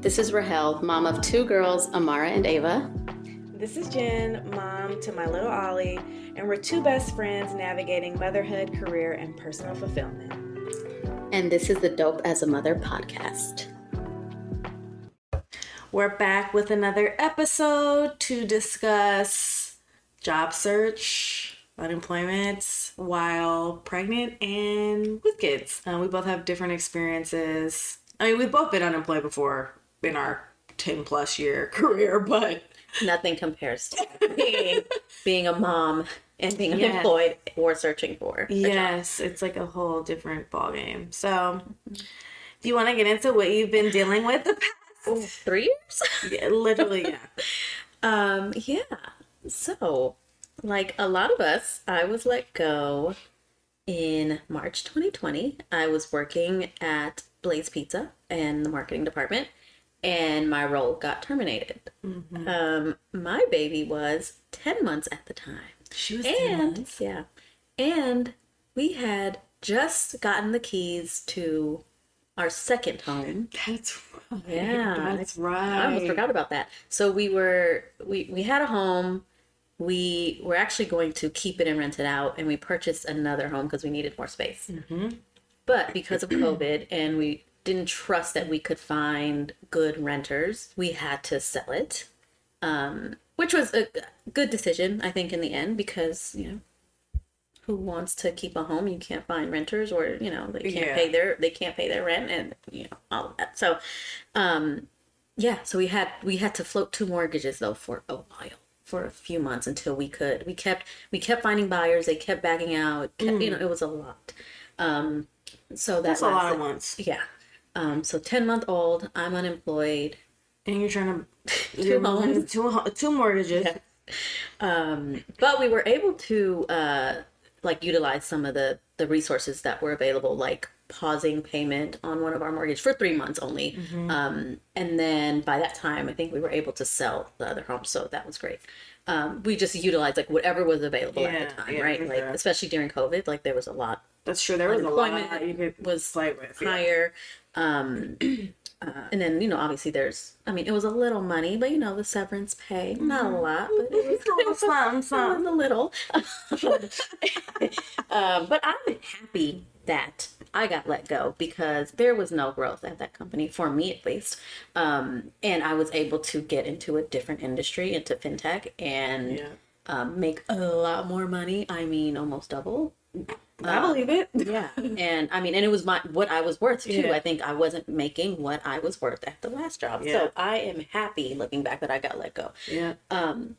This is Rahel, mom of two girls, Amara and Ava. This is Jen, mom to my little Ollie, and we're two best friends navigating motherhood, career, and personal fulfillment. And this is the Dope as a Mother podcast. We're back with another episode to discuss job search, unemployment while pregnant and with kids. Uh, we both have different experiences. I mean, we've both been unemployed before in our 10 plus year career, but Nothing compares to being, being a mom and being Yes. unemployed or searching for. yes, it's like a whole different ballgame. So, do you want to get into what you've been dealing with the past? Three years? Yeah, literally, yeah. Um, yeah. So, like a lot of us, I was let go in March 2020. I was working at Blaze Pizza in the marketing department, and my role got terminated. Um, my baby was 10 months at the time. She was And, yeah. And we had just gotten the keys to our second home. That's right. Yeah, that's right. I almost forgot about that. So we were we we had a home. We were actually going to keep it and rent it out, and we purchased another home because we needed more space. But because of COVID, and we didn't trust that we could find good renters, we had to sell it, um, which was a good decision, I think, in the end, because you know. Who wants to keep a home? You can't find renters, or you know they can't Yeah. pay their they can't pay their rent, and you know all of that. So, um, yeah, so we had we had to float two mortgages though for a while, for a few months until we could. We kept we kept finding buyers. They kept backing out. Kept, You know, it was a lot. Um, so that That's a lot at once. Yeah. Um, so ten month old. I'm unemployed. And you're trying to Two homes. two two mortgages. Um, but we were able to uh, like utilize some of the the resources that were available, like pausing payment on one of our mortgage for three months only. Um, and then by that time, I think we were able to sell the other home, so that was great. Um, we just utilized like whatever was available Yeah, at the time, yeah, right? Like sure. especially during COVID, like there was a lot That's true. There was a lot you could was play with. yeah. higher. Um, uh, and then you know, obviously, there's. I mean, it was a little money, but you know, the severance pay, not a lot, but it was, it was a little. um, but I'm happy that I got let go because there was no growth at that company for me, at least. Um, and I was able to get into a different industry, into fintech, and Yeah. um, make a lot more money. I mean, almost double. I believe it. Yeah, and I mean, and it was my what I was worth too. Yeah. I think I wasn't making what I was worth at the last job, Yeah. so I am happy looking back that I got let go. Yeah. Um,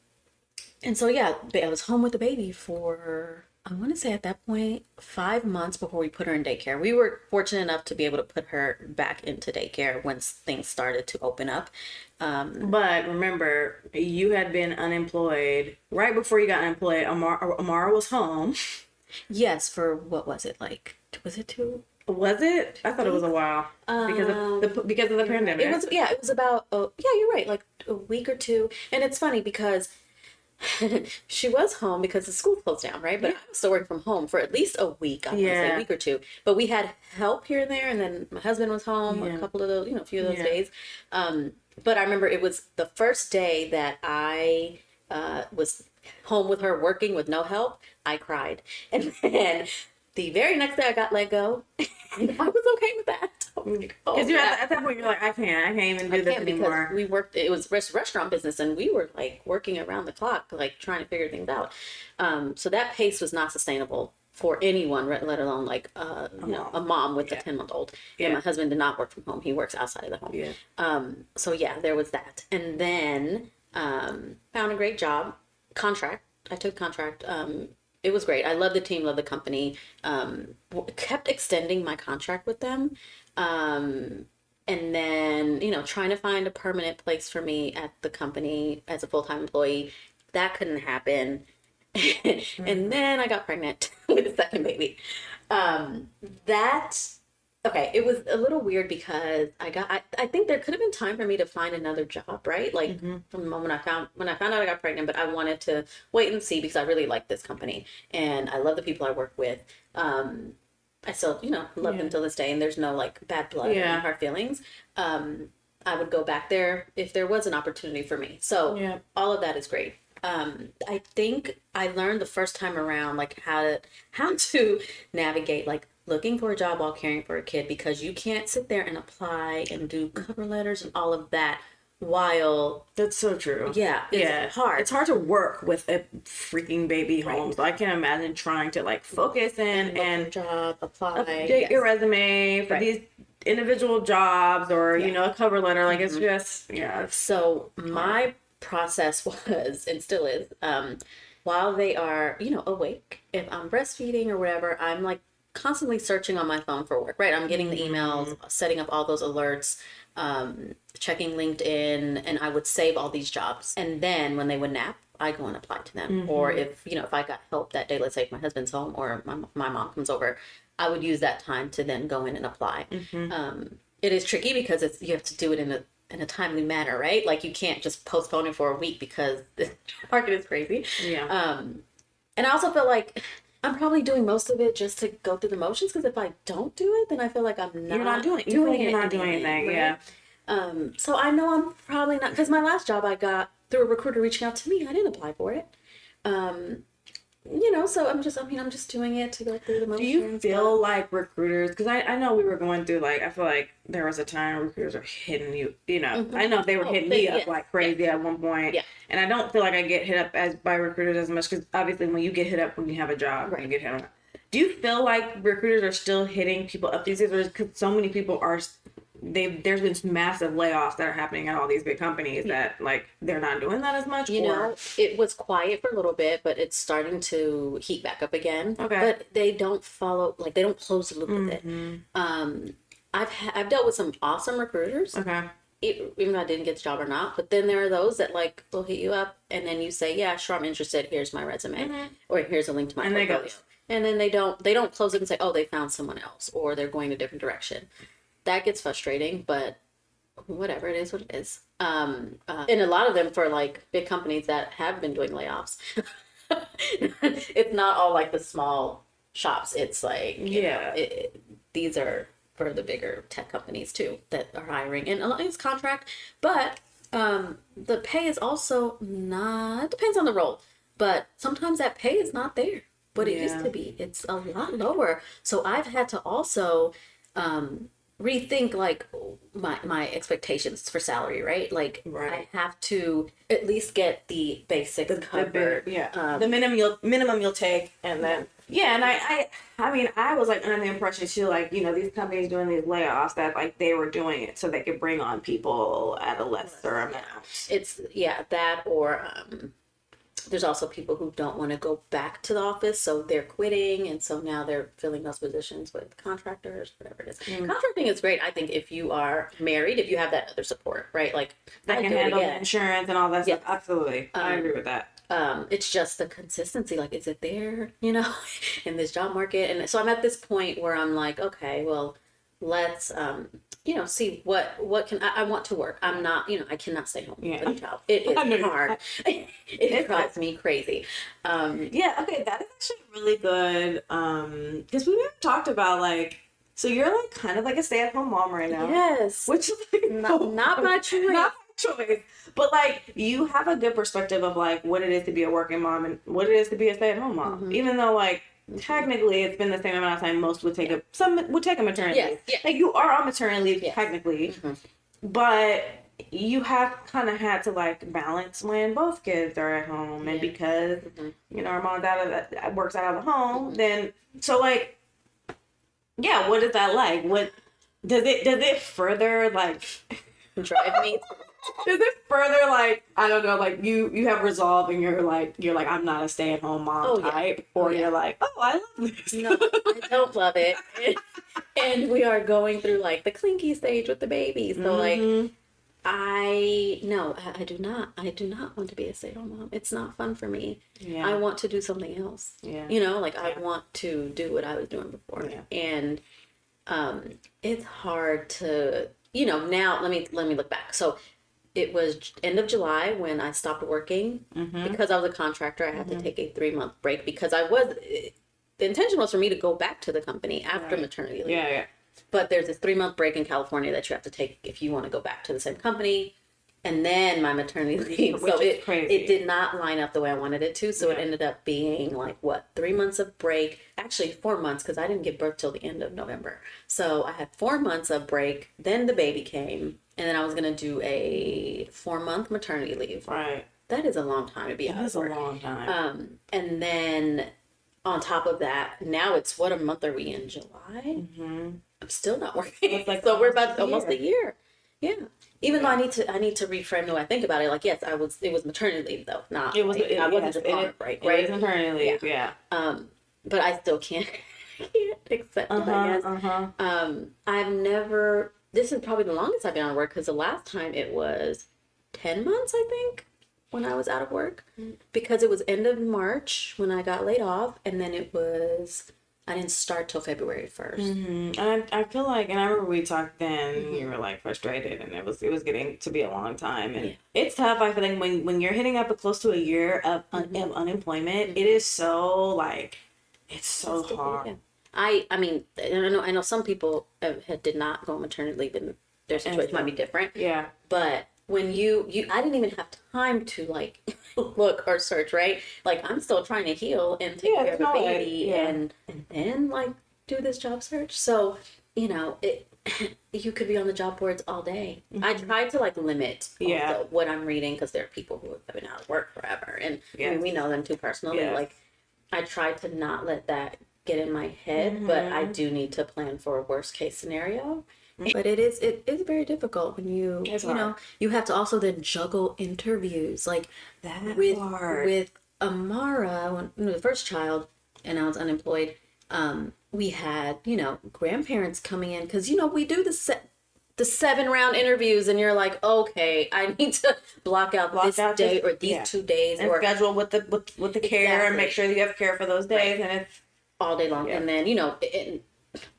and so yeah, I was home with the baby for I want to say at that point five months before we put her in daycare. We were fortunate enough to be able to put her back into daycare once things started to open up. Um, But remember, you had been unemployed right before you got unemployed. Amara, Amara was home. yes, for what was it like? Was it two? Was it? I thought it was a while because of the because of the pandemic. It was yeah, it was about oh yeah, you're right, like a week or two. And it's funny because she was home because the school closed down, right? But I was still working from home for at least a week, I want to say Yeah. a week or two. But we had help here and there, and then my husband was home Yeah. a couple of those, you know, a few of those Yeah. days. Um, but I remember it was the first day that I uh, was home with her working with no help. I cried, and then the very next day I got let go, and I was okay with that. I'm oh, Because you yeah. at, at that point you're like, I can't, I can't even do I this because anymore. we worked. It was res- restaurant business, and we were like working around the clock, like trying to figure things out. Um, so that pace was not sustainable for anyone, let alone like uh, you know mom. a mom with Yeah. a ten month old. Yeah. And my husband did not work from home; he works outside of the home. Yeah. Um, so yeah, there was that, and then um, found a great job, contract. I took contract. Um, it was great. I love the team, love the company. Um, kept extending my contract with them. Um, and then, you know, trying to find a permanent place for me at the company as a full time employee. That couldn't happen. and then I got pregnant with a second baby. Um, that okay, it was a little weird because I got I, I think there could have been time for me to find another job, right? Like from the moment I found when I found out I got pregnant, but I wanted to wait and see because I really like this company and I love the people I work with. Um I still, you know, love them till this day and there's no like bad blood Yeah. and hard feelings. Um I would go back there if there was an opportunity for me. So Yeah. all of that is great. Um, I think I learned the first time around like how to how to navigate like looking for a job while caring for a kid because you can't sit there and apply and do cover letters and all of that while That's so true. yeah it's yeah, hard It's hard to work with a freaking baby Right. home. So I can imagine trying to like focus in Look and job apply update yes. your resume for Right. these individual jobs or you Yeah. Mm-hmm. know a cover letter. Like it's just yeah. So my process was and still is um, while they are you know awake if I'm breastfeeding or whatever I'm like constantly searching on my phone for work right? I'm getting the emails setting up all those alerts um, checking LinkedIn and I would save all these jobs. And then when they would nap I go and apply to them. Or if you know if I got help that day let's say if my husband's home or my, my mom comes over I would use that time to then go in and apply. Um, it is tricky because it's you have to do it in a in a timely manner, right? Like you can't just postpone it for a week because the market is crazy. yeah. Um, and I also feel like I'm probably doing most of it just to go through the motions because if I don't do it, then I feel like I'm not you're not doing. You you're not doing in anything. right? Yeah. Um, so I know I'm probably not because my last job I got through a recruiter reaching out to me. I didn't apply for it. Um, you know, so I'm just. I mean, I'm just doing it to go through the most. Do motions. you but- feel like recruiters? Because I, I know we were going through like I feel like there was a time recruiters are hitting you. You know, mm-hmm. I know they were Oh, hitting they- me up like crazy at one point. Yeah. And I don't feel like I get hit up as by recruiters as much because obviously when you get hit up when you have a job, Right. you get hit up. Do you feel like recruiters are still hitting people up these days, because so many people are? They there's been massive layoffs that are happening at all these big companies that like they're not doing that as much. You or- know, it was quiet for a little bit, but it's starting to heat back up again. Okay. But they don't follow, like they don't close the loop with it. Mhm. Um, I've ha- I've dealt with some awesome recruiters, Okay. e- even though I didn't get the job or not. But then there are those that like will hit you up, and then you say, "Yeah, sure, I'm interested. Here's my resume, or here's a link to my Mm-hmm. And they portfolio." go- And then they don't they don't close it and say, "Oh, they found someone else," or they're going a different direction. That gets frustrating, but whatever it is what it is. Um uh, and a lot of them for like big companies that have been doing layoffs. It's not all like the small shops. It's like you know, Yeah. it, it- these are for the bigger tech companies too that are hiring. And a lot of it's contract but um the pay is also not depends on the role but sometimes that pay is not there But it used to be. It's a lot lower. So i've had to also um rethink like my my expectations for salary right? Like Right. i have to at least get the basic the, covered the, yeah Um, the minimum you'll minimum you'll take and then yeah and I, I i mean i was like under the impression too like you know these companies doing these layoffs that like they were doing it so they could bring on people at a lesser amount. It's yeah that or um there's also people who don't want to go back to the office so they're quitting and so now they're filling those positions with contractors whatever it is. Mm. contracting is great i think if you are married if you have that other support right? Like I'd can handle the insurance and all that Yes. stuff absolutely. I Um, agree with that. um it's just the consistency like is it there you know in this job market? And so i'm at this point where i'm like okay well let's um you know see what what can i, I want to work i'm not you know i cannot stay home Yeah. with a child it is hard it drives me crazy um yeah okay that is actually really good um because we never talked about like so you're like kind of like a stay-at-home mom right now yes which is like not, not by choice not by choice. But like you have a good perspective of like what it is to be a working mom and what it is to be a stay at home mom. Mhm. Even though like technically it's been the same amount of time most would take a some would take a maternity Yes, leave. yes. Like you are on maternity leave Yes. technically. Mhm. But you have kind of had to like balance when both kids are at home and Yeah. because Mhm. you know our mom of that works out of the home Mhm. then so like yeah what is that like what does it does it further like drive me is it further like I don't know, like you you have resolve and you're like you're like I'm not a stay at home mom Oh, yeah. type, Oh, or yeah. you're like oh I love this. no i don't love it and we are going through like the clinky stage with the baby so like Mhm. I no, I, I do not. I do not want to be a stay-at-home mom. It's not fun for me. yeah, I want to do something else. yeah, You know, like I want to do what I was doing before, Yeah. and um, it's hard to you know now. Let me let me look back. So it was end of July when I stopped working hmm because I was a contractor. I had Mhm. to take a three month break because I was. The intention was for me to go back to the company after Right. maternity leave. yeah, yeah, but there's this three month break in California that you have to take if you want to go back to the same company. And then my maternity leave. Which so it, crazy. it did not line up the way I wanted it to. So it ended up being like what, three months of break. Actually, four months because I didn't give birth till the end of November. So I had four months of break. Then the baby came. And then I was going to do a four month maternity leave. Right. That is a long time to be That is a long time. Um, and then on top of that, now it's what a month are we in? July. hmm I'm still not working. It's like so we're about a almost a year. Yeah. Even though I need to, I need to reframe the way I think about it. Like, yes, I was. It was maternity leave, though. Not. It was. It, I wasn't yes, just on break, it right? is maternity leave. Yeah. Um, but I still can't, can't accept Uh it. I huh. guess. Uh huh. Um, I've never. This is probably the longest I've been out of work because the last time it was ten months, I think, when I was out of work, mm. because it was end of March when I got laid off, and then it was I didn't start till February 1st hmm And I, I feel like, and I remember we talked then. You mm-hmm. were like frustrated, and it was it was getting to be a long time, and Yeah. it's tough. I feel like when when you're hitting up a close to a year of, un, mm-hmm. of unemployment, it mm-hmm. is so like it's so That's hard. I I mean I know I know some people have, did not go on maternity leave and their situation might be different. Yeah. But when you you I didn't even have time to like look or search right. Like I'm still trying to heal and take Yeah, care of a baby yeah. and and then like do this job search. So you know it. You could be on the job boards all day. I tried to like limit Mm-hmm. Yeah. also what I'm reading because there are people who have been out of work forever, and I mean, we know them too personally. Like I tried to not let that get in my head, but I Mm-hmm. do need to plan for a worst case scenario. But it is it is very difficult when you It's you know you have to also then juggle interviews like That with part. with Amara when know, the first child and I was unemployed. Um, we had you know grandparents coming in because you know we do the set the seven round interviews and you're like okay I need to block out Block this out day this- or these yeah. two days and or schedule with the with, with the care and make sure that you have care for those days and it's all day long. Yeah. And then, you know, in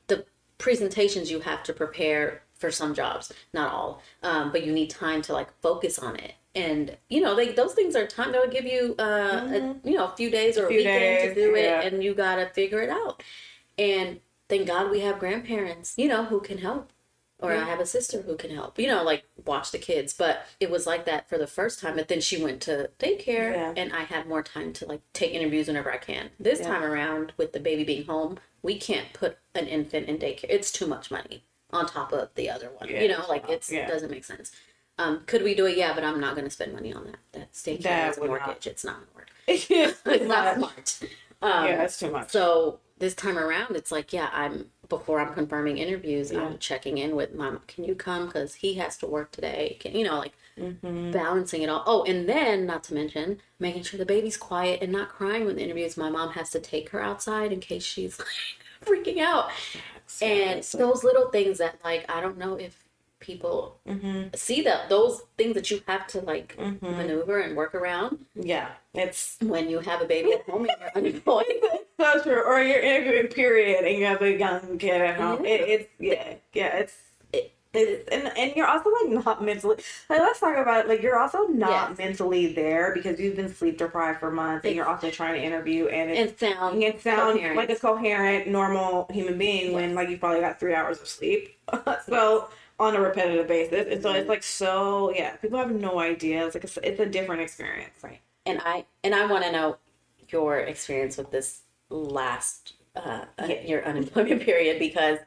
the presentations you have to prepare for some jobs, not all, um, but you need time to like focus on it. And you know, like those things are time that would give you, uh, a, you know, a few days or a, Mm-hmm. few weekend days, to do yeah. it, and you gotta figure it out. And thank God we have grandparents, you know, who can help. Or I have a sister who can help, you know, like watch the kids. But it was like that for the first time. But then she went to daycare, Yeah. and I had more time to like take interviews whenever I can. This Yeah. time around, with the baby being home, we can't put an infant in daycare. It's too much money on top of the other one. Yeah, you know, like it's yeah. it doesn't make sense. Um, could we do it? Yeah, but I'm not going to spend money on that. That's daycare That is a would not- mortgage. It's not going to work. it's not smart. Um, yeah, it's too much. so this time around, it's like, yeah, I'm before I'm confirming interviews, Yeah. I'm checking in with mom. Can you come? Because he has to work today. Can you know, like Mm-hmm. balancing it all. Oh, and then not to mention making sure the baby's quiet and not crying when the interviews. My mom has to take her outside in case she's like freaking out. And those little things that like I don't know if people Mm-hmm. see that those things that you have to like Mhm. maneuver and work around yeah, it's when you have a baby at home and you're unemployed. so true. Or you're interviewing period and you have a young kid at home. Yeah. It, it's yeah, yeah, it's. It- It's, and and you're also like not mentally like let's talk about it like you're also not Yes. mentally there because you've been sleep deprived for months and you're also trying to interview and it's and sound and sound coherent. like a coherent normal human being when like you probably got three hours of sleep so on a repetitive basis. And so it's like so yeah people have no idea. It's like a, it's a different experience right? And i and i want to know your experience with this last uh Yeah. your unemployment period because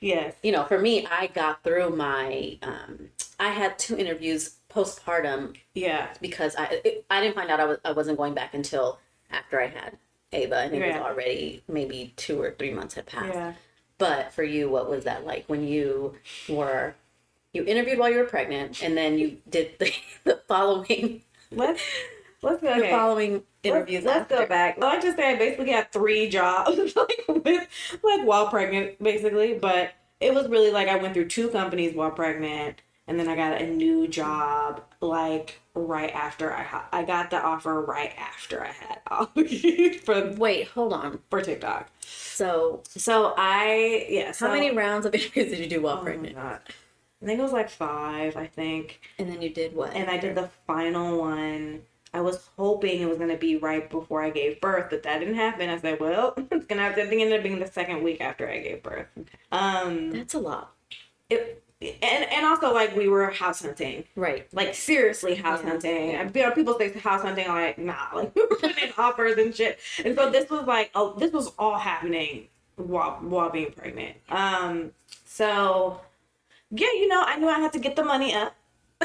yes. you know for me i got through my um i had two interviews postpartum yeah. because i it, i didn't find out I, was, I wasn't going back until after i had ava and it Yeah. was already maybe two or three months had passed. Yeah But for you, what was that like when you were you interviewed while you were pregnant, and then you did the, the following let's let's go the okay. following interviews. Let's, let's go back. Well, I just say I basically had three jobs, like with, like while pregnant, basically. But it was really like I went through two companies while pregnant, and then I got a new job like right after I ha- I got the offer right after I had Ollie for Wait, hold on. for TikTok. So, So I yeah. how so- many rounds of interviews did you do while Oh pregnant? I think it was like five. I think. And then you did what? and I did the final one I was hoping it was gonna be right before I gave birth, but that didn't happen. I said, well, it's gonna have to. I think it ended up being the second week after I gave birth. Um, That's a lot. it, and and also like we were house hunting, Right. like seriously house Yeah. hunting. And you know, people say house hunting, like nah, like we were putting in offers and shit. And so this was like, oh, this was all happening while while being pregnant. Um, so yeah, you know, I knew I had to get the money up.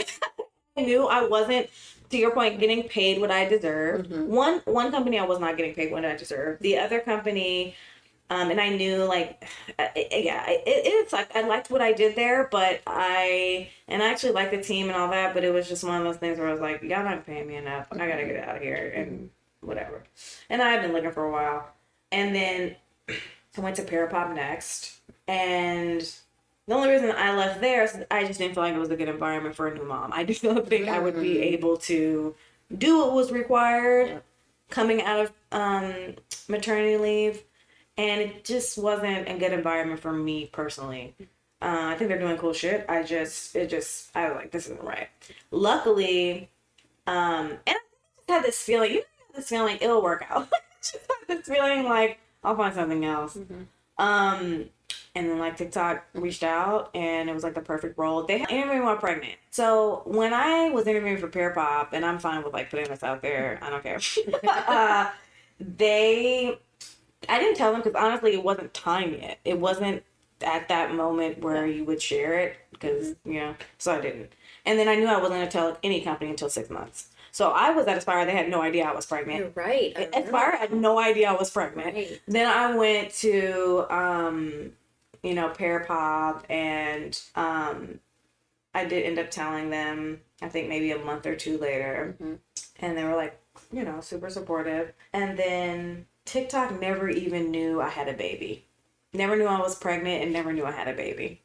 I knew I wasn't, to your point, getting paid what I deserved. Mhm. One one company I was not getting paid what I deserved. The other company, um, and I knew like, uh, yeah, it, it's like I liked what I did there, but I and I actually liked the team and all that, but it was just one of those things where I was like, y'all not paying me enough. I gotta get out of here and whatever. And I've been looking for a while, and then I went to Pear Pop next, and the only reason I left there is I just didn't feel like it was a good environment for a new mom. I just don't think I would be Mhm. able to do what was required coming out of um, maternity leave, and it just wasn't a good environment for me personally. Uh, I think they're doing cool shit. I just, it just, I was like, this isn't right. Luckily, um, and I just had this feeling, you know, this feeling it'll work out. just had this feeling like I'll find something else. Mhm. Um, and then like TikTok reached out and it was like the perfect role. They had interviewing while pregnant. So when I was interviewing for Pear Pop, and I'm fine with like putting this out there, I don't care. uh, they, I didn't tell them because honestly, it wasn't time yet. It wasn't at that moment where you would share it because you know. So I didn't. And then I knew I wasn't going to tell any company until six months. So I was at Aspire. They had no idea I was pregnant. You're right. I. Aspire had no idea I was pregnant. Right. Then I went to, um, you know, Pear Pop, and um, I did end up telling them. I think maybe a month or two later, Mhm. and they were like, you know, super supportive. And then TikTok never even knew I had a baby. Never knew I was pregnant, and never knew I had a baby.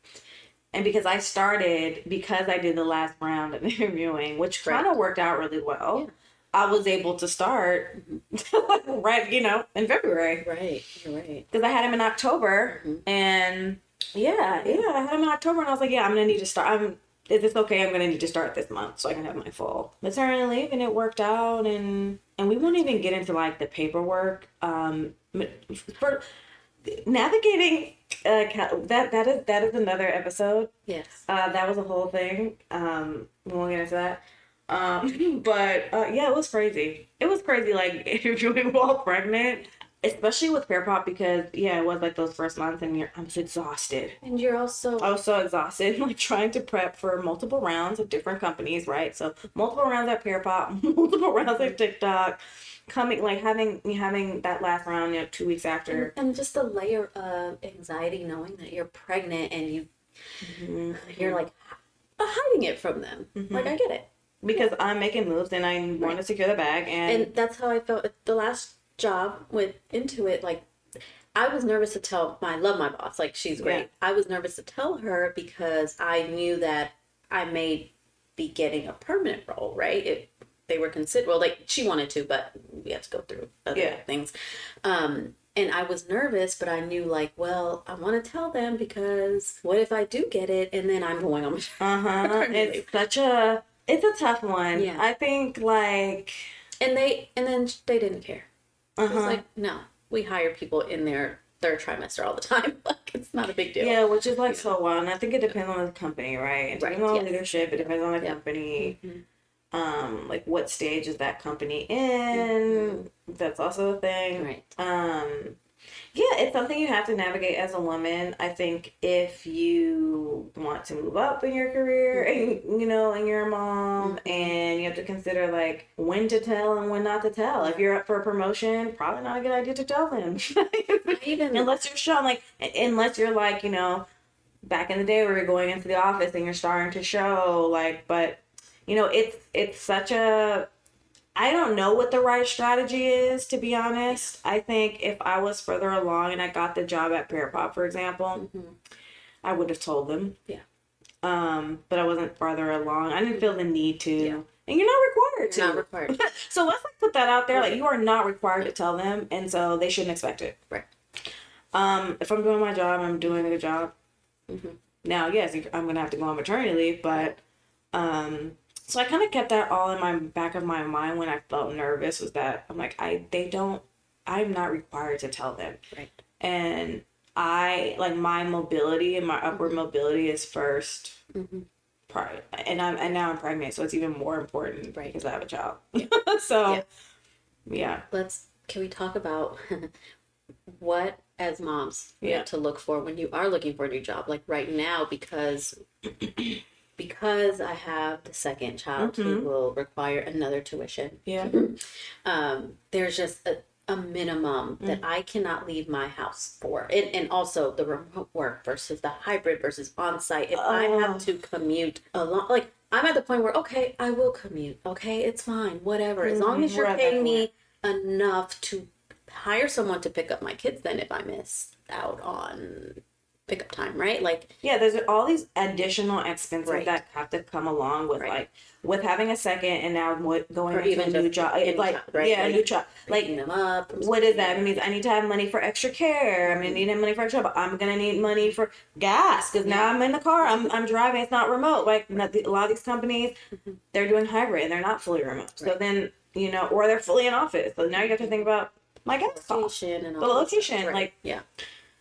And because I started, because I did the last round of interviewing, which kind of worked out really well, Yeah. I was able to start right, you know, in February Right. You're right. because I had him in October, Mhm. and yeah, yeah, I had him in October, and I was like, yeah, I'm gonna need to start. I'm is this okay? I'm gonna need to start this month so I can have my full maternity leave, and it worked out, and and we won't even get into like the paperwork. Um, for navigating uh, that that is that is another episode. Yes. Uh, that was a whole thing. Um, we won't get into that. Um, but uh, yeah, it was crazy. It was crazy, like if you're while pregnant, especially with Pear Pop because yeah, it was like those first months, and you're I'm just exhausted. And you're also I was so exhausted, like trying to prep for multiple rounds of different companies, right? So multiple rounds at Pear Pop, multiple rounds at TikTok, coming like having having that last round, you know, two weeks after. and, and just a layer of anxiety knowing that you're pregnant and you Mhm. you're like hiding it from them. Mhm. Like I get it. Because I'm making moves and I want to secure the bag, and, and that's how I felt the last job went into it, Like, I was nervous to tell my I love my boss. Like, she's great. Yeah. I was nervous to tell her because I knew that I may be getting a permanent role. Right? It they were considered well, like she wanted to, but we had to go through other Yeah. things. Um, and I was nervous, but I knew like, well, I want to tell them because what if I do get it and then I'm going on my Uh huh. It's such a it's a tough one. Yeah. I think like and they and then they didn't care. Uh was like, no, we hire people in their third trimester all the time. like, it's not a big deal. yeah, which is like so wild. And I think it depends on the company, right? It Right, depends on yes. leadership. It depends on the Yeah. company. Mhm. Um, like what stage is that company in? That's also a thing. Right. Um, yeah, it's something you have to navigate as a woman. I think if you want to move up in your career, and you know, and you're a mom, Mhm. and you have to consider like when to tell and when not to tell. If you're up for a promotion, probably not a good idea to tell them, even unless you're shown like, unless you're like, you know, back in the day where you're going into the office and you're starting to show like, but you know, it's it's such a I don't know what the right strategy is, to be honest. I think if I was further along and I got the job at Pear Pop, for example, Mhm. I would have told them. Yeah. Um, but I wasn't farther along. I didn't feel the need to. Yeah. And you're not required to. not required. so let's like put that out there. Like you are not required to tell them, and so they shouldn't expect it. Right. Um, if I'm doing my job, I'm doing a good job. Mhm. Now, yes, I'm gonna have to go on maternity leave, but um, so I kind of kept that all in my back of my mind when I felt nervous was that I'm like I they don't I'm not required to tell them. Right. And I like my mobility and my upward mobility is 1st Mhm. Pri- and I'm and now I'm pregnant, so it's even more important Right. because I have a child. so Yeah. yeah. Let's can we talk about what as moms Yeah. have to look for when you are looking for a new job? Like right now, because because I have the second child who Mhm. will require another tuition. Yeah. um, there's just a, a minimum Mm. that I cannot leave my house for. And, and also the remote work versus the hybrid versus on site. If I Oh. have to commute a lot, like I'm at the point where, okay, I will commute. Okay, it's fine, whatever. As long Mhm, as you're we're at that paying me enough to hire someone to pick up my kids, then if I miss out on pickup time, right? Like, Yeah, there's all these additional expenses Right. that have to come along with Right. like with having a second and now what going Or into even a new job. like job, right? yeah, a new job. Like them up. what is that? It means I need to have money for extra care. I'm gonna need money for a job. I'm gonna need money for gas because now I'm in the car. I'm, I'm driving. It's not remote. Like a lot of these companies, they're doing hybrid and they're not fully remote. So Mm-hmm. Then you know, or they're fully in office. So now you have to think about my gas cost. location and The all that stuff, location, like- yeah,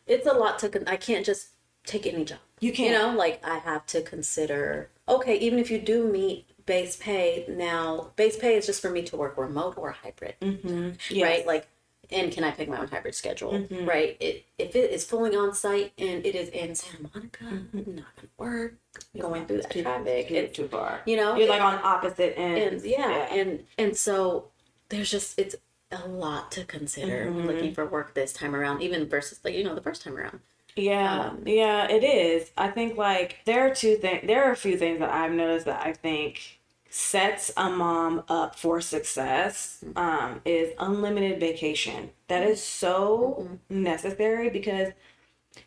it's a lot to. Con- I can't just take any job. You You can't. You know, like I have to consider. Okay, even if you do meet base pay, now base pay is just for me to work remote or hybrid, Mm-hmm. right? Like, and can I pick my own hybrid schedule, Mhm. right? It if it is fully on site and it is in Santa Monica, Mm-hmm. not gonna work. Going through that traffic, It's it's too far. you know, You're it- like on opposite ends. and yeah, and and so there's just it's a lot to consider Mhm. looking for work this time around, even versus like you know the first time around. Yeah, Um, yeah, it is. I think like there are two things. There are a few things that I've noticed that I think sets a mom up for success. Um, is unlimited vacation. That is so necessary because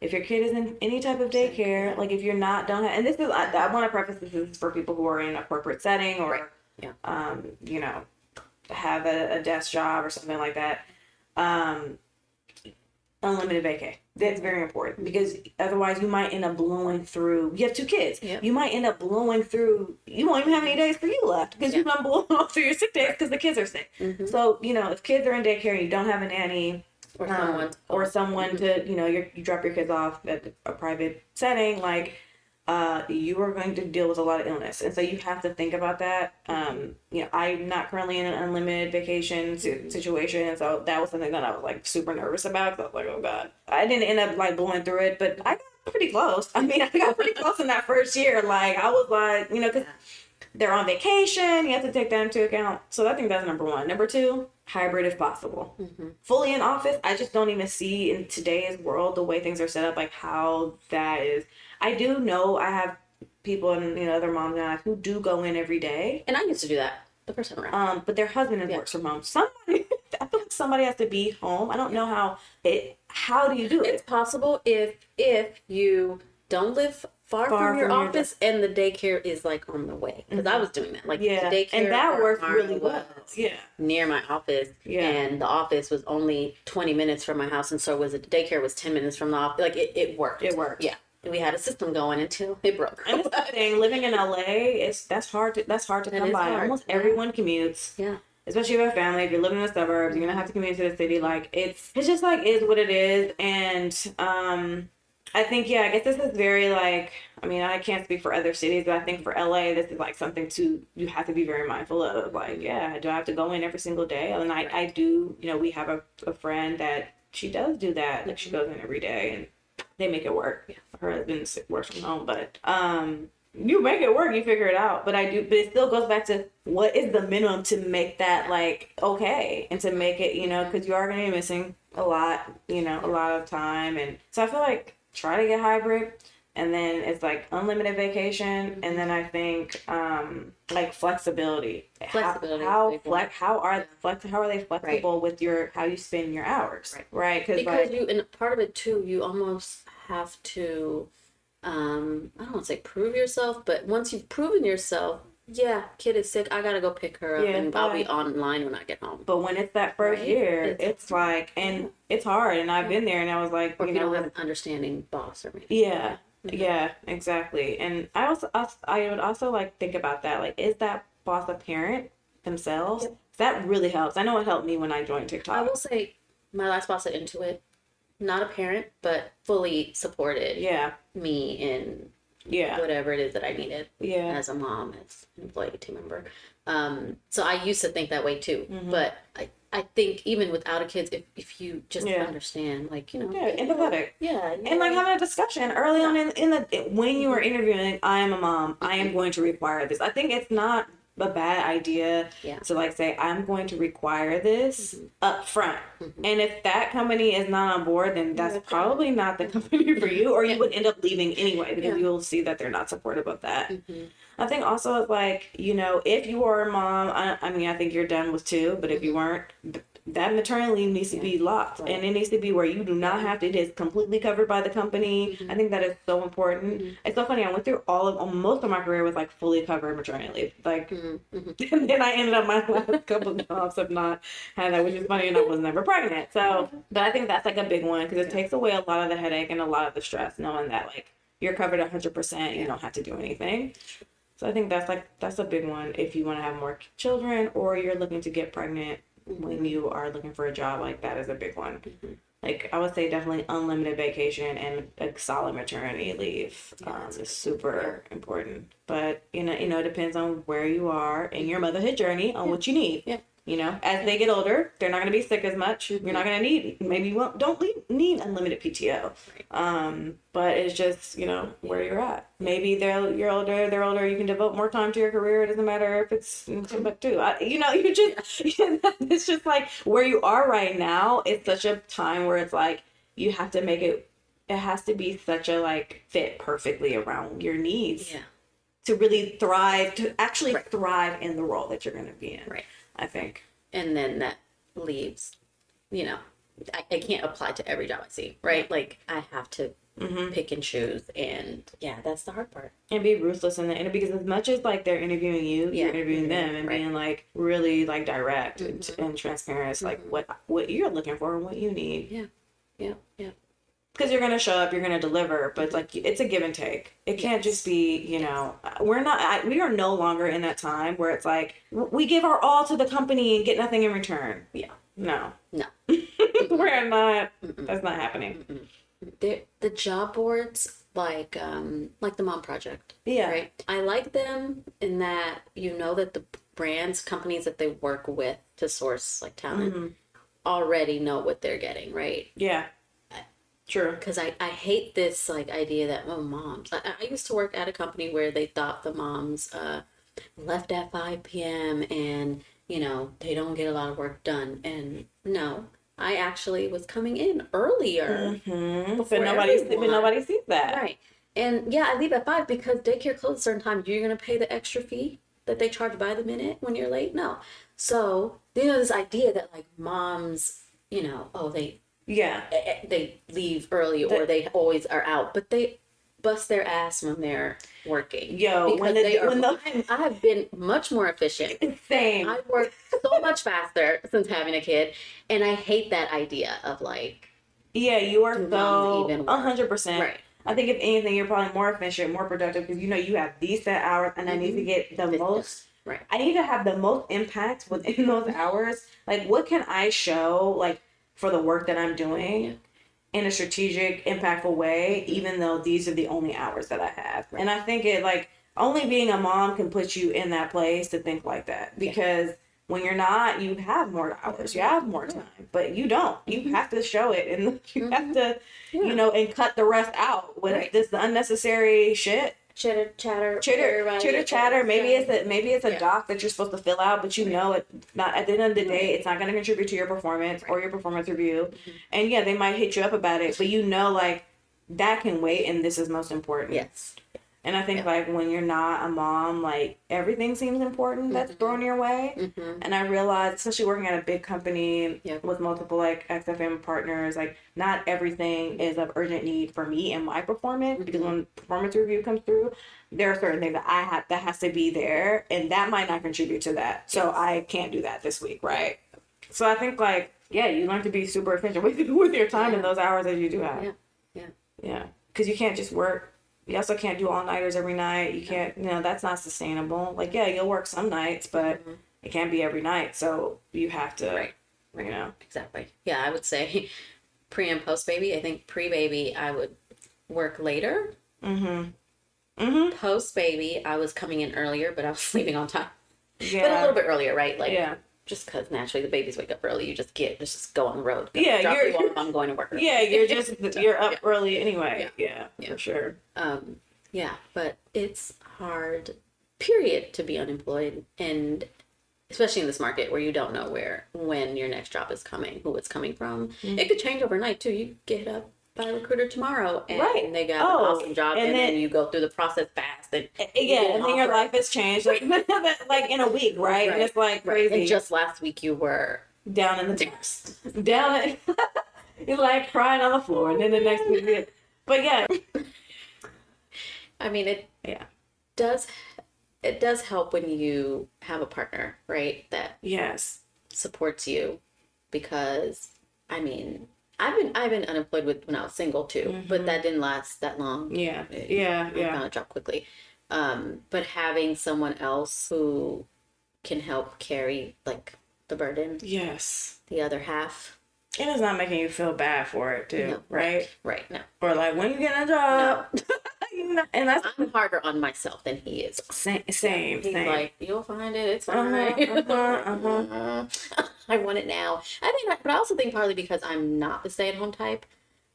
if your kid is in any type of daycare, like if you're not don't have, and this is I, I want to preface this is for people who are in a corporate setting or, Right. Yeah. um, you know, have a, a desk job or something like that. Um, unlimited vacay. That's very important because otherwise you might end up blowing through. You have two kids. Yep. You might end up blowing through. You won't even have any days for you left because you've been blowing through your sick days because the kids are sick. Mhm. So you know if kids are in daycare and you don't have a nanny Or um, someone or someone to you know you drop your kids off at a private setting like uh you are going to deal with a lot of illness and so you have to think about that um you know i'm not currently in an unlimited vacation situation and so that was something that i was like super nervous about. i was like oh god i didn't end up like blowing through it but i got pretty close i mean i got pretty close in that first year like i was like you know because they're on vacation. You have to take that into account. So I think that's number one. Number two, hybrid if possible. Mhm. Fully in office, I just don't even see in today's world the way things are set up, like how that is. I do know I have people and you know other moms and I who do go in every day, And I used to do that the first time around. um, but their husband Yeah. works from home. Somebody, I feel like somebody has to be home. I don't know how it. How do you do it's it? It's possible if if you don't live far, Far from your from your office and the daycare is like on the way. Because I was doing that. Like Yeah, the daycare and that worked really well. was Yeah, Near my office, Yeah. and the office was only twenty minutes from my house, and so was it. The daycare was ten minutes from the office. Like it, it worked. it worked Yeah, we had a system going until it broke. And the thing, living in LA, it's that's hard to that's hard to That come by. hard, Almost yeah. everyone commutes. yeah, Especially if you have family, if you're living in the suburbs, you're gonna have to commute to the city. Like it's it's just like is what it is. And um I think yeah, I guess this is very like I mean, I can't speak for other cities, but I think for LA this is like something to you have to be very mindful of. Like, yeah, do I have to go in every single day? And I, I do, you know, we have a, a friend that she does do that. Like she goes in every day and they make it work. Yeah. Her husband works from home, but um you make it work, you figure it out. But I do but it still goes back to what is the minimum to make that like okay and to make it, you know, because you are gonna be missing a lot, you know, a lot of time and so I feel like try to get hybrid and then it's like unlimited vacation and then i think um like flexibility Flexibility how how, flex, how are flex how are they flexible with your how you spend your hours Right. right because because like you and part of it too, you almost have to. Um, I don't want to say prove yourself, but once you've proven yourself, yeah, kid is sick. I gotta go pick her up, Yeah, and I'll be online when I get home. but when it's that first Right. year It's- it's, like and it's hard and i've been there and i was like Or you if you know don't have an understanding boss or manager. Yeah, Mhm. yeah, exactly. And I also, I I would also like think about that. Like, is that boss a parent themselves, that really helps. I know it helped me when I joined TikTok. I will say, my last boss at Intuit, not a parent, but fully supported yeah, me in yeah, whatever it is that I needed yeah, as a mom, as an employee, team member. Um, so I used to think that way too. Mm-hmm. But I, I think even without a kid, if, if you just Yeah. understand, like, you know, yeah, empathetic. yeah, And like having a discussion early on in, in the when you are Mm-hmm. interviewing, I am a mom. I am going to require this. I think it's not a bad idea Yeah. to like say I'm going to require this Mm-hmm. up front. And if that company is not on board, then that's probably not the company for you, or you Yeah. would end up leaving anyway because Yeah. you'll see that they're not supportive of that. Mhm. I think also like you know if you are a mom, I, I mean I think you're done with two, but if you weren't, that maternity leave needs to be locked, Right. and it needs to be where you do not have to. It is completely covered by the company. Mm-hmm. I think that is so important. Mm-hmm. It's so funny. I went through all of most of my career with like fully covered maternity leave, like, Mhm. and then I ended up my last couple of jobs have not had that, which is funny, and I was never pregnant. So, but I think that's like a big one because it takes away a lot of the headache and a lot of the stress, knowing that like you're covered hundred percent, you don't have to do anything. So I think that's like that's a big one if you want to have more children or you're looking to get pregnant when you are looking for a job like that is a big one. Like I would say definitely unlimited vacation and a solid maternity leave um, is super important. But you know, you know, it depends on where you are in your motherhood journey on what you need. Yeah. You know, as they get older, they're not going to be sick as much. You're not going to need maybe you won't don't need, unlimited PTO. Um, but it's just you know where you're at. Maybe they're you're older, they're older. You can devote more time to your career. It doesn't matter if it's in Timbuktu. I, you know, you just it's just like where you are right now. It's such a time where it's like you have to make it. It has to be such a like fit perfectly around your needs Yeah. to really thrive. To actually Right. thrive in the role that you're going to be in. Right. I think. And then that leaves, you know, I, I can't apply to every job I see, right? Like I have to Mm-hmm. pick and choose. And yeah, that's the hard part. and be ruthless in the interview because as much as like they're interviewing you, Yeah. you're interviewing Mhm. them and Right. being like really like direct and, Mhm. and transparent. It's like Mhm. what what you're looking for and what you need Yeah. Yeah. Yeah. Because you're gonna show up, you're gonna deliver, but like it's a give and take. It can't just be you know we're not I, we are no longer in that time where it's like we give our all to the company and get nothing in return. Yeah. No, No. we're not. Mm-mm. That's not happening. The the job boards like um like the Mom Project. Yeah. Right. I like them in that you know that the brands, companies that they work with to source like talent Mhm. already know what they're getting, right? Yeah. True. Because I, I hate this like idea that oh moms. I, I used to work at a company where they thought the moms uh, left at five p.m. and you know they don't get a lot of work done. And no, I actually was coming in earlier. Mm-hmm. But nobody, but nobody sees that. Right. And yeah, I leave at five because daycare closes a certain time. You're gonna pay the extra fee that they charge by the minute when you're late. No. So you know this idea that like moms, you know, oh they Yeah. eh, eh, they leave early or they always are out, but they bust their ass when they're working. Yo, when the- they are. when the- I have been much more efficient. Same. I work so much faster since having a kid, and I hate that idea of like Yeah, you are so even a work? hundred percent. right. I think if anything, you're probably more efficient, more productive because you know you have these set hours, and I need to get the most. Right. I need to have the most impact within those hours. Like, what can I show, like, for the work that I'm doing, in a strategic, impactful way, even though these are the only hours that I have. And I think it like only being a mom can put you in that place to think like that Yeah. because when you're not, you have more hours, you have more time, but you don't. You mm-hmm. have to show it, and you have mm-hmm. to, Yeah. you know, and cut the rest out with Right. this unnecessary shit. Chitter chatter. Chitter, chitter, chatter. Maybe it's a maybe it's a Yeah. doc that you're supposed to fill out, but you know it. Not at the end of the day, it's not going to contribute to your performance or your performance review. Mm-hmm. And yeah, they might hit you up about it, but you know, like that can wait, and this is most important. Yes. And I think Yeah. like when you're not a mom, like everything seems important that's Mhm. thrown your way. Mm-hmm. And I realized, especially working at a big company Yeah. with multiple like XFN partners, like not everything is of urgent need for me and my performance. Because Mhm. when performance review comes through, there are certain things that I have that has to be there, and that might not contribute to that. So Yes. I can't do that this week, right? So I think like yeah, you learn to be super efficient with with your time in Yeah. those hours that you do have. Yeah. Yeah. Yeah, because you can't just work you also can't do all nighters every night. You can't, you know, that's not sustainable. Like, yeah, you'll work some nights, but it can't be every night. So you have to, Right. you know, Exactly. Yeah, I would say pre and post baby. I think pre baby, I would work later. mm-hmm. Mm-hmm. Post baby, I was coming in earlier, but I was leaving on time. Yeah. But a little bit earlier, right? Like, yeah. Just because naturally the babies wake up early, you just get just go on the road. Yeah, you're- you off, I'm going to work. Yeah, you're just, you're up Yeah. early anyway. Yeah, Yeah. for sure. Um, yeah, but it's hard, period, to be unemployed, and especially in this market where you don't know where when your next job is coming, who it's coming from. Mm-hmm. It could change overnight too. You get up by a recruiter tomorrow, and Right. they got Oh, an awesome job, and and, then, then- you go through the process fast, and Yeah, and then your life has changed like, like in a week, right? And it's like crazy. And just last week you were down in the dumps, down it. You're like crying on the floor, and then the next week, but yeah, I mean, it yeah, does it does help when you have a partner, right? That yes, supports you because I mean, I've been I've been unemployed with when I was single too, but that didn't last that long. yeah, It- yeah, I yeah, found a job quickly. Um, but having someone else who can help carry like the burden, yes. the other half, And it's not making you feel bad for it too, No. right? right? No, Or like when you get a job, you know, and that's I'm harder on myself than he is. same, same, He's same. like, you'll find it. It's Uh-huh, fine. uh-huh, I want it now. I think, but I also think partly because I'm not the stay-at-home type,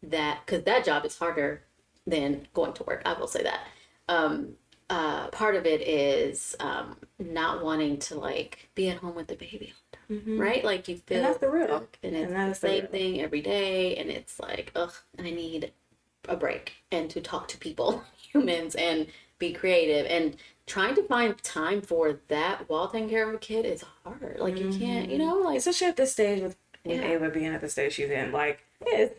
that because that job is harder than going to work. I will say that. Um, uh, part of it is um, not wanting to like be at home with the baby all the time, right? Like you feel Mm-hmm. that's the real. and it's And the is the same thing every day, and it's like, ugh, I need a break and to talk to people, humans, and be creative. And trying to find time for that while taking care of a kid is hard. Like you can't, you mm-hmm. know, like especially at this stage with, with Yeah. Ava being at the stage she's in, like it's,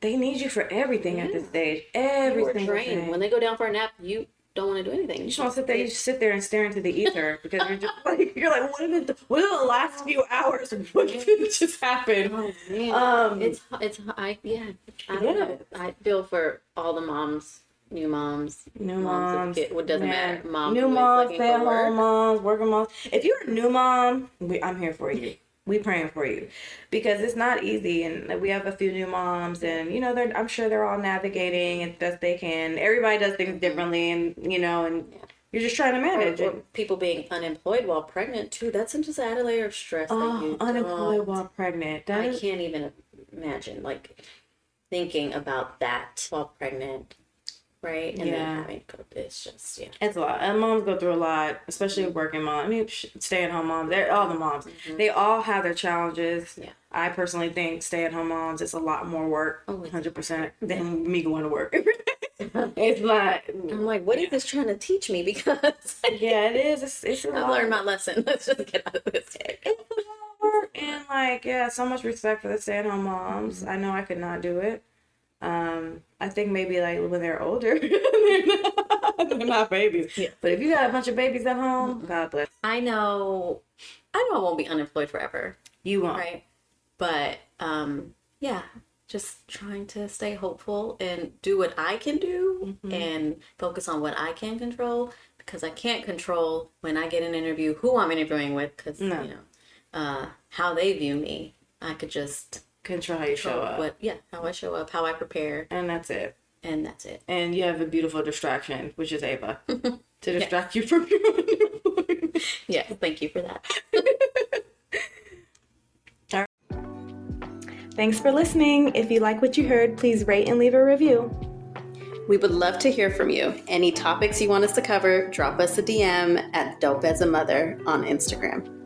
they need you for everything at this mm-hmm. stage. you Every were trained. When they go down for a nap, you don't want to do anything. you just want to sit there. You just sit there and stare into the ether because you're just like you're like, what did the what did the last few hours? What did just happen? Oh man, Um, it's it's I yeah. I don't Yeah. know. I feel for all the moms, new moms, New moms. moms, kid, what doesn't yeah. matter. Mom new moms, stay at home moms, working moms. If you're a new mom, we, I'm here for you. We praying for you because it's not easy, and we have a few new moms, and you know, they're I'm sure they're all navigating as best they can. Everybody does things mm-hmm. differently, and you know, and you're just trying to manage Or, it. or people being unemployed while pregnant too. That's just add a layer of stress. that Oh, unemployed don't- while pregnant. That I is can't even imagine like thinking about that while pregnant, right? And Yeah. then having to go. It's just yeah. It's a lot. And moms go through a lot, especially working mom. I mean, stay at home moms. They're all the moms. They all have their challenges. Mm-hmm. Yeah. I personally think stay at home moms it's a lot more work, Oh, hundred percent, than me going to work. it's not. I'm like, what is this trying to teach me? Because Yeah, it is. It's, it's I've learned my lesson. Let's just get out of this day. It's a lot of work. And like, yeah, so much respect for the stay at home moms. Mm-hmm. I know I could not do it. Um, I think maybe like when they're older, they're, not, they're not babies. Yeah. But if you got a bunch of babies at home, God bless. I know, I know I won't be unemployed forever, You won't. right? But um, yeah, just trying to stay hopeful and do what I can do and focus on what I can control because I can't control when I get an interview who I'm interviewing with because No. you know uh, how they view me. I could just Control how you show up. what yeah how I show up, how I prepare, And that's it. and that's it. And you have a beautiful distraction, which is Ava, to distract you from your. Yeah, thank you for that. Thanks for listening. If you like what you heard, please rate and leave a review. We would love to hear from you. Any topics you want us to cover, drop us a DM at Dope as a Mother on Instagram.